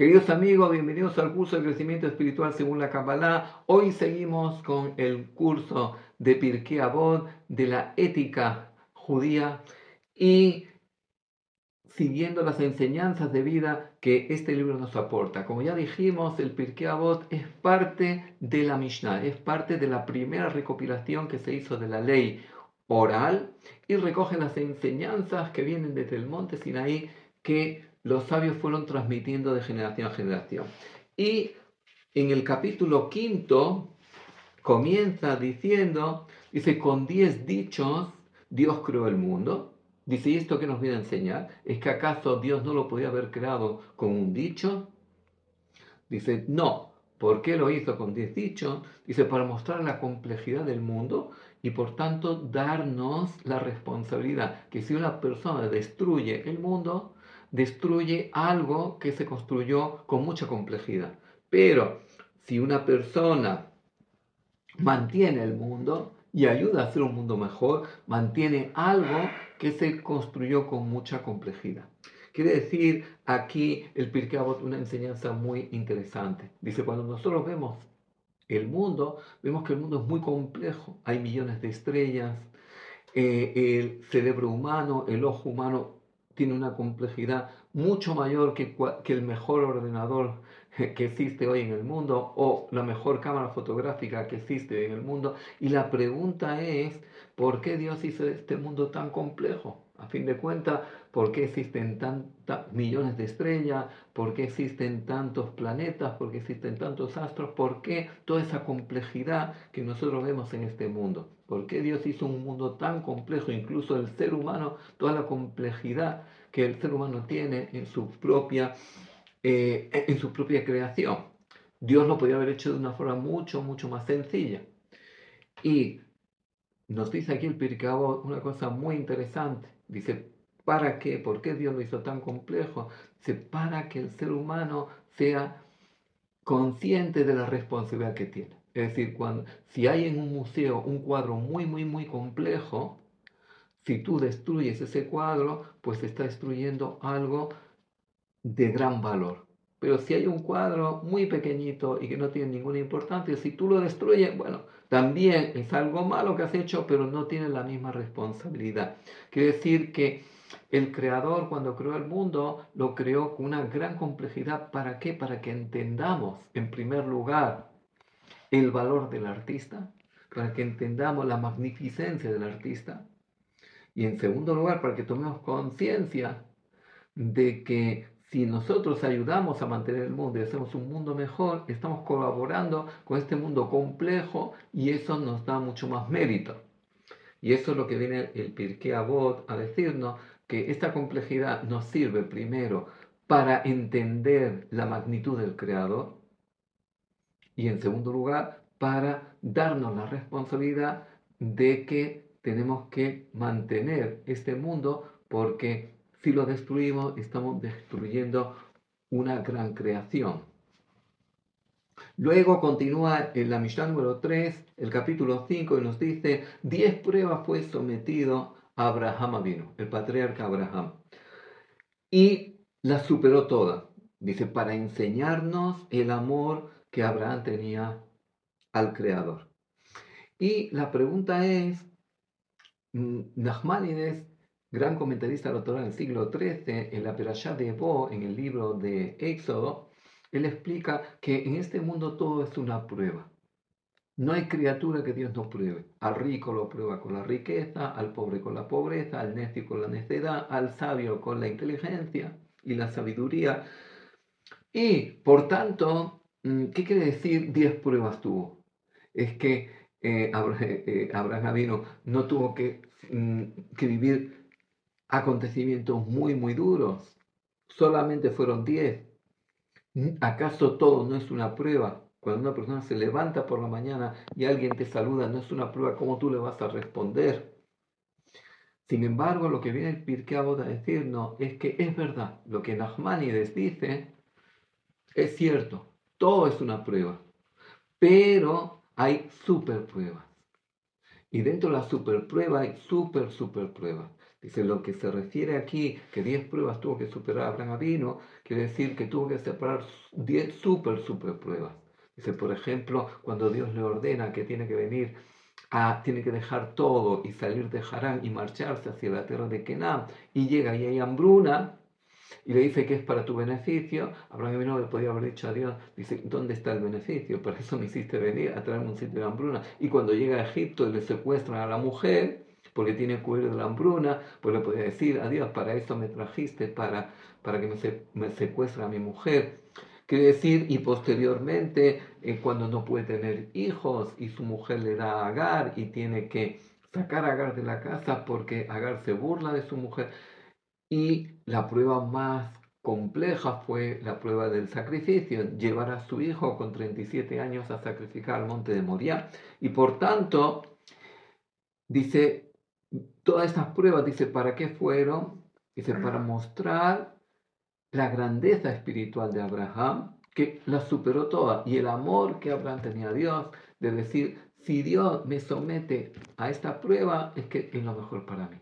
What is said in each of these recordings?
Queridos amigos, bienvenidos al curso de crecimiento espiritual según la Kabbalah. Hoy seguimos con el curso de Pirkei Avot de la ética judía y siguiendo las enseñanzas de vida que este libro nos aporta. Como ya dijimos, el Pirkei Avot es parte de la Mishnah, es parte de la primera recopilación que se hizo de la ley oral y recoge las enseñanzas que vienen desde el monte Sinaí que los sabios fueron transmitiendo de generación a generación. Y en el capítulo quinto comienza diciendo, dice, con diez dichos Dios creó el mundo. Dice, ¿y esto qué nos viene a enseñar? ¿Es que acaso Dios no lo podía haber creado con un dicho? Dice, no. ¿Por qué lo hizo con diez dichos? Dice, para mostrar la complejidad del mundo y por tanto darnos la responsabilidad que si una persona destruye el mundo, destruye algo que se construyó con mucha complejidad. Pero si una persona mantiene el mundo y ayuda a hacer un mundo mejor, mantiene algo que se construyó con mucha complejidad. Quiere decir aquí el Pirkei una enseñanza muy interesante. Dice, cuando nosotros vemos el mundo, vemos que el mundo es muy complejo. Hay millones de estrellas, eh, el cerebro humano, el ojo humano tiene una complejidad mucho mayor que, el mejor ordenador que existe hoy en el mundo o la mejor cámara fotográfica que existe en el mundo. Y la pregunta es, ¿por qué Dios hizo este mundo tan complejo? A fin de cuentas, ¿por qué existen tantos millones de estrellas? ¿Por qué existen tantos planetas? ¿Por qué existen tantos astros? ¿Por qué toda esa complejidad que nosotros vemos en este mundo? ¿Por qué Dios hizo un mundo tan complejo, incluso el ser humano, toda la complejidad que el ser humano tiene en su propia, eh, en su propia creación? Dios lo podía haber hecho de una forma mucho, mucho más sencilla. Y nos dice aquí el Pirkei una cosa muy interesante. Dice, ¿para qué? ¿Por qué Dios lo hizo tan complejo? Dice, para que el ser humano sea consciente de la responsabilidad que tiene. Es decir, cuando, si hay en un museo un cuadro muy, muy, muy complejo, si tú destruyes ese cuadro, pues está destruyendo algo de gran valor. Pero si hay un cuadro muy pequeñito y que no tiene ninguna importancia, si tú lo destruyes, bueno, también es algo malo que has hecho, pero no tiene la misma responsabilidad. Quiere decir que el creador cuando creó el mundo lo creó con una gran complejidad. ¿Para qué? Para que entendamos, en primer lugar, el valor del artista, para que entendamos la magnificencia del artista. Y en segundo lugar, para que tomemos conciencia de que si nosotros ayudamos a mantener el mundo y hacemos un mundo mejor, estamos colaborando con este mundo complejo y eso nos da mucho más mérito. Y eso es lo que viene el Pirkei Avot a decirnos, que esta complejidad nos sirve primero para entender la magnitud del Creador y en segundo lugar para darnos la responsabilidad de que tenemos que mantener este mundo porque si lo destruimos, estamos destruyendo una gran creación. Luego continúa en la Mishnah número 3, el capítulo 5, y nos dice, 10 pruebas fue sometido a Abraham vino, el patriarca Abraham. Y las superó todas. Dice, para enseñarnos el amor que Abraham tenía al Creador. Y la pregunta es, mm, Nachmanides gran comentarista de la Torah del siglo XIII, en la Perashá de Bo, en el libro de Éxodo, él explica que en este mundo todo es una prueba. No hay criatura que Dios no pruebe. Al rico lo prueba con la riqueza, al pobre con la pobreza, al necio con la necedad, al sabio con la inteligencia y la sabiduría. Y, por tanto, ¿qué quiere decir diez pruebas tuvo? es que eh, eh, Abraham vino, no tuvo que, mm, que vivir acontecimientos muy, muy duros. Solamente fueron diez. ¿Acaso todo no es una prueba? Cuando una persona se levanta por la mañana y alguien te saluda, no es una prueba, ¿cómo tú le vas a responder? Sin embargo, lo que viene el Pirkei a decirnos es que es verdad, lo que Nachmanides dice es cierto, todo es una prueba, pero hay super pruebas. Y dentro de la super prueba hay super, super pruebas. Dice, lo que se refiere aquí, que 10 pruebas tuvo que superar Abraham Avino, quiere decir que tuvo que separar 10 super, super pruebas. Dice, por ejemplo, cuando Dios le ordena que tiene que venir tiene que dejar todo y salir de Harán y marcharse hacia la tierra de Kenan y llega y hay hambruna y le dice que es para tu beneficio, Abraham no le podía haber dicho a Dios, dice, ¿dónde está el beneficio? Para eso me hiciste venir a traerme un sitio de hambruna. Y cuando llega a Egipto y le secuestran a la mujer, porque tiene cuero de la hambruna, pues le podía decir a Dios, para eso me trajiste, para, para que me, me secuestre a mi mujer. Quiere decir, y posteriormente, eh, cuando no puede tener hijos y su mujer le da a Agar y tiene que sacar a Agar de la casa porque Agar se burla de su mujer. Y la prueba más compleja fue la prueba del sacrificio, llevar a su hijo con 37 años a sacrificar al monte de Moria. Y por tanto, dice, todas estas pruebas, dice, ¿para qué fueron? Dice, para mostrar la grandeza espiritual de Abraham, que la superó toda, y el amor que Abraham tenía a Dios, de decir, si Dios me somete a esta prueba, es que es lo mejor para mí.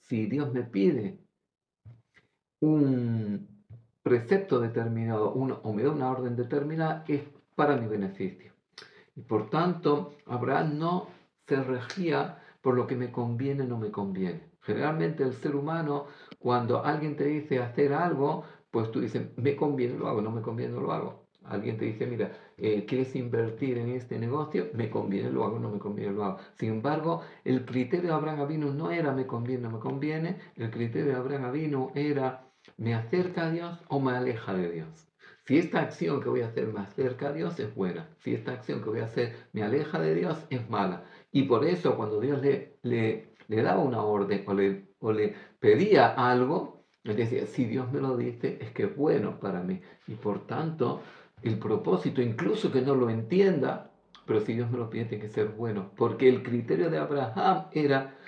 Si Dios me pide un precepto determinado uno, o me da una orden determinada, es para mi beneficio. Y por tanto, Abraham no se regía por lo que me conviene o no me conviene. Generalmente el ser humano cuando alguien te dice hacer algo, pues tú dices, me conviene, lo hago, no me conviene, lo hago. Alguien te dice, mira, eh, ¿quieres invertir en este negocio? Me conviene, lo hago, no me conviene, lo hago. Sin embargo, el criterio de Abraham no era me conviene, no me conviene. El criterio de Abraham era me acerca a Dios o me aleja de Dios. Si esta acción que voy a hacer me acerca a Dios es buena. Si esta acción que voy a hacer me aleja de Dios es mala. Y por eso cuando Dios le, le, le daba una orden o le o le pedía algo, él decía, si Dios me lo dice, es que es bueno para mí. Y por tanto, el propósito, incluso que no lo entienda, pero si Dios me lo pide, tiene que ser bueno. Porque el criterio de Abraham era,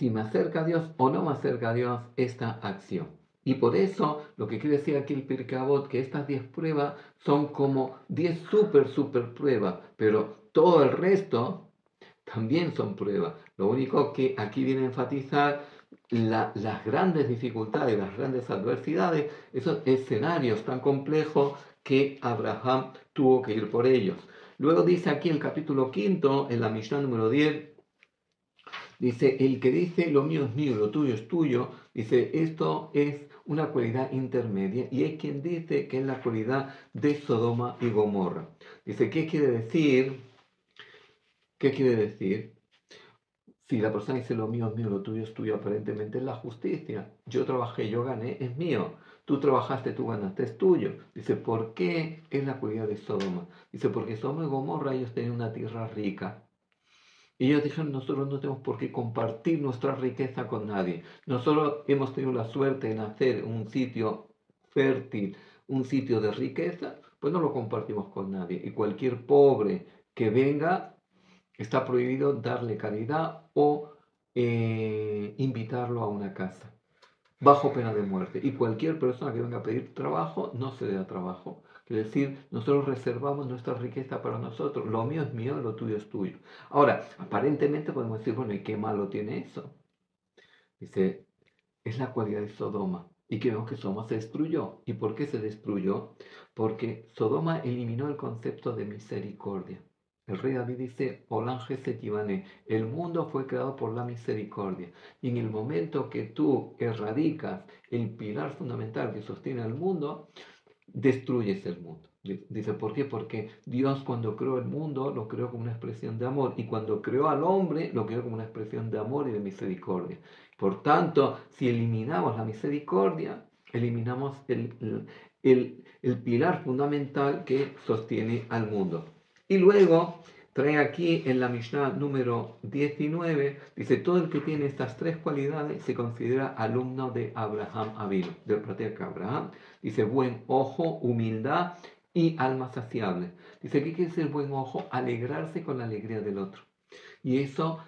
si me acerca a Dios o no me acerca a Dios esta acción. Y por eso, lo que quiere decir aquí el Pirkabot, que estas 10 pruebas son como 10 super, super pruebas, pero todo el resto también son pruebas. Lo único que aquí viene a enfatizar las grandes dificultades, las grandes adversidades, esos escenarios tan complejos que Abraham tuvo que ir por ellos. Luego dice aquí el capítulo quinto, en la misión número 10, dice, el que dice lo mío es mío, lo tuyo es tuyo, dice, esto es una cualidad intermedia y hay quien dice que es la cualidad de Sodoma y Gomorra. Dice, ¿qué quiere decir? ¿Qué quiere decir? Si la persona dice lo mío es mío, lo tuyo es tuyo, aparentemente es la justicia. Yo trabajé, yo gané, es mío. Tú trabajaste, tú ganaste, es tuyo. Dice, ¿por qué es la cualidad de Sodoma? Dice, porque Sodoma y Gomorra ellos tenían una tierra rica. Y ellos dijeron, nosotros no tenemos por qué compartir nuestra riqueza con nadie. Nosotros hemos tenido la suerte de nacer en un sitio fértil, un sitio de riqueza, pues no lo compartimos con nadie. Y cualquier pobre que venga, está prohibido darle caridad o eh, invitarlo a una casa, bajo pena de muerte. Y cualquier persona que venga a pedir trabajo, no se le da trabajo. Es decir, nosotros reservamos nuestra riqueza para nosotros. Lo mío es mío, lo tuyo es tuyo. Ahora, aparentemente podemos decir, bueno, ¿y qué malo tiene eso? Dice, es la cualidad de Sodoma. Y que vemos que Sodoma se destruyó. ¿Y por qué se destruyó? Porque Sodoma eliminó el concepto de misericordia. El rey David dice, Olange Setivane, el mundo fue creado por la misericordia. Y en el momento que tú erradicas el pilar fundamental que sostiene al mundo, destruyes el mundo. Dice, ¿por qué? Porque Dios cuando creó el mundo lo creó como una expresión de amor y cuando creó al hombre lo creó como una expresión de amor y de misericordia. Por tanto, si eliminamos la misericordia, eliminamos el, el pilar fundamental que sostiene al mundo. Y luego trae aquí en la Mishnah número 19, dice, todo el que tiene estas tres cualidades se considera alumno de Abraham Avino, del patriarca Abraham. Dice, buen ojo, humildad y alma saciable. Dice, ¿qué quiere decir buen ojo? Alegrarse con la alegría del otro. Y eso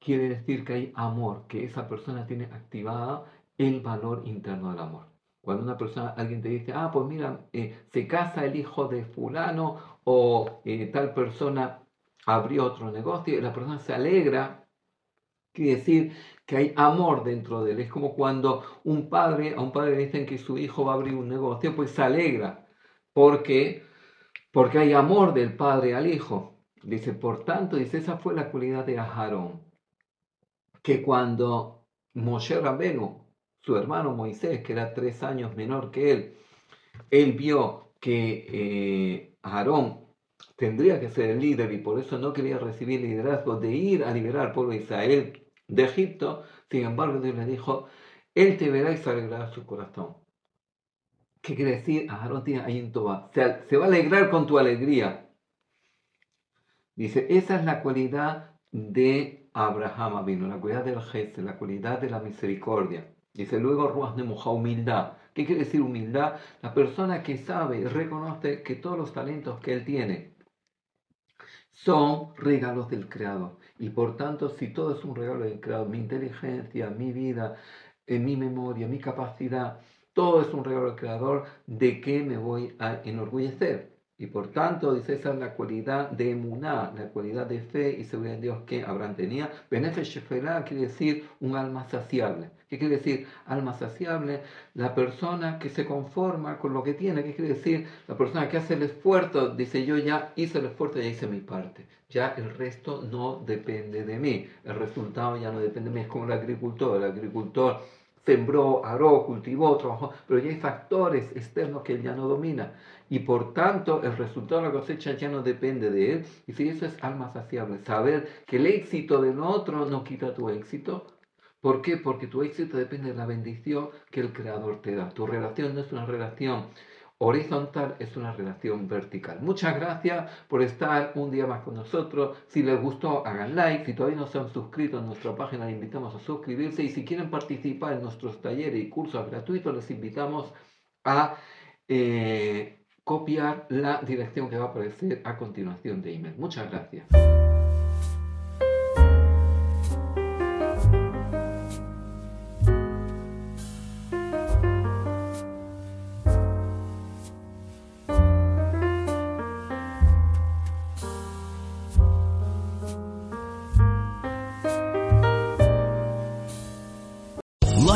quiere decir que hay amor, que esa persona tiene activada el valor interno del amor. Cuando una persona, alguien te dice, ah, pues mira, eh, se casa el hijo de fulano o eh, tal persona abrió otro negocio y la persona se alegra, quiere decir que hay amor dentro de él. Es como cuando un padre, a un padre le dicen que su hijo va a abrir un negocio, pues se alegra. ¿Por qué? Porque hay amor del padre al hijo. Dice, por tanto, dice, esa fue la cualidad de Aharón, que cuando Moshe Rabenu, su hermano Moisés, que era tres años menor que él, él vio que eh, tendría que ser el líder y por eso no quería recibir liderazgo de ir a liberar al pueblo de Israel de Egipto, sin embargo Dios le dijo, Él te verá y se alegrará su corazón. ¿Qué quiere decir? Aarón tiene ahí se, se va a alegrar con tu alegría. Dice, esa es la cualidad de Abraham vino, la cualidad del gesto, la cualidad de la misericordia. Dice luego Ruas de humildad. ¿Qué quiere decir humildad? La persona que sabe y reconoce que todos los talentos que él tiene son regalos del Creador. Y por tanto, si todo es un regalo del Creador, mi inteligencia, mi vida, eh, mi memoria, mi capacidad, todo es un regalo del Creador, ¿de qué me voy a enorgullecer? Y por tanto, dice, esa es la cualidad de emuná, la cualidad de fe y seguridad en Dios que Abraham tenía. Benefesh quiere decir un alma saciable. ¿Qué quiere decir alma saciable? La persona que se conforma con lo que tiene. ¿Qué quiere decir? La persona que hace el esfuerzo, dice yo ya hice el esfuerzo, ya hice mi parte. Ya el resto no depende de mí. El resultado ya no depende de mí. Es como el agricultor. El agricultor sembró, aró, cultivó, trabajó, pero ya hay factores externos que él ya no domina. Y por tanto, el resultado de la cosecha ya no depende de él. Y si eso es alma saciable, saber que el éxito del otro no quita tu éxito. ¿Por qué? Porque tu éxito depende de la bendición que el Creador te da. Tu relación no es una relación horizontal es una relación vertical. Muchas gracias por estar un día más con nosotros. Si les gustó, hagan like. Si todavía no se han suscrito a nuestra página, les invitamos a suscribirse. Y si quieren participar en nuestros talleres y cursos gratuitos, les invitamos a eh, copiar la dirección que va a aparecer a continuación de email. Muchas gracias.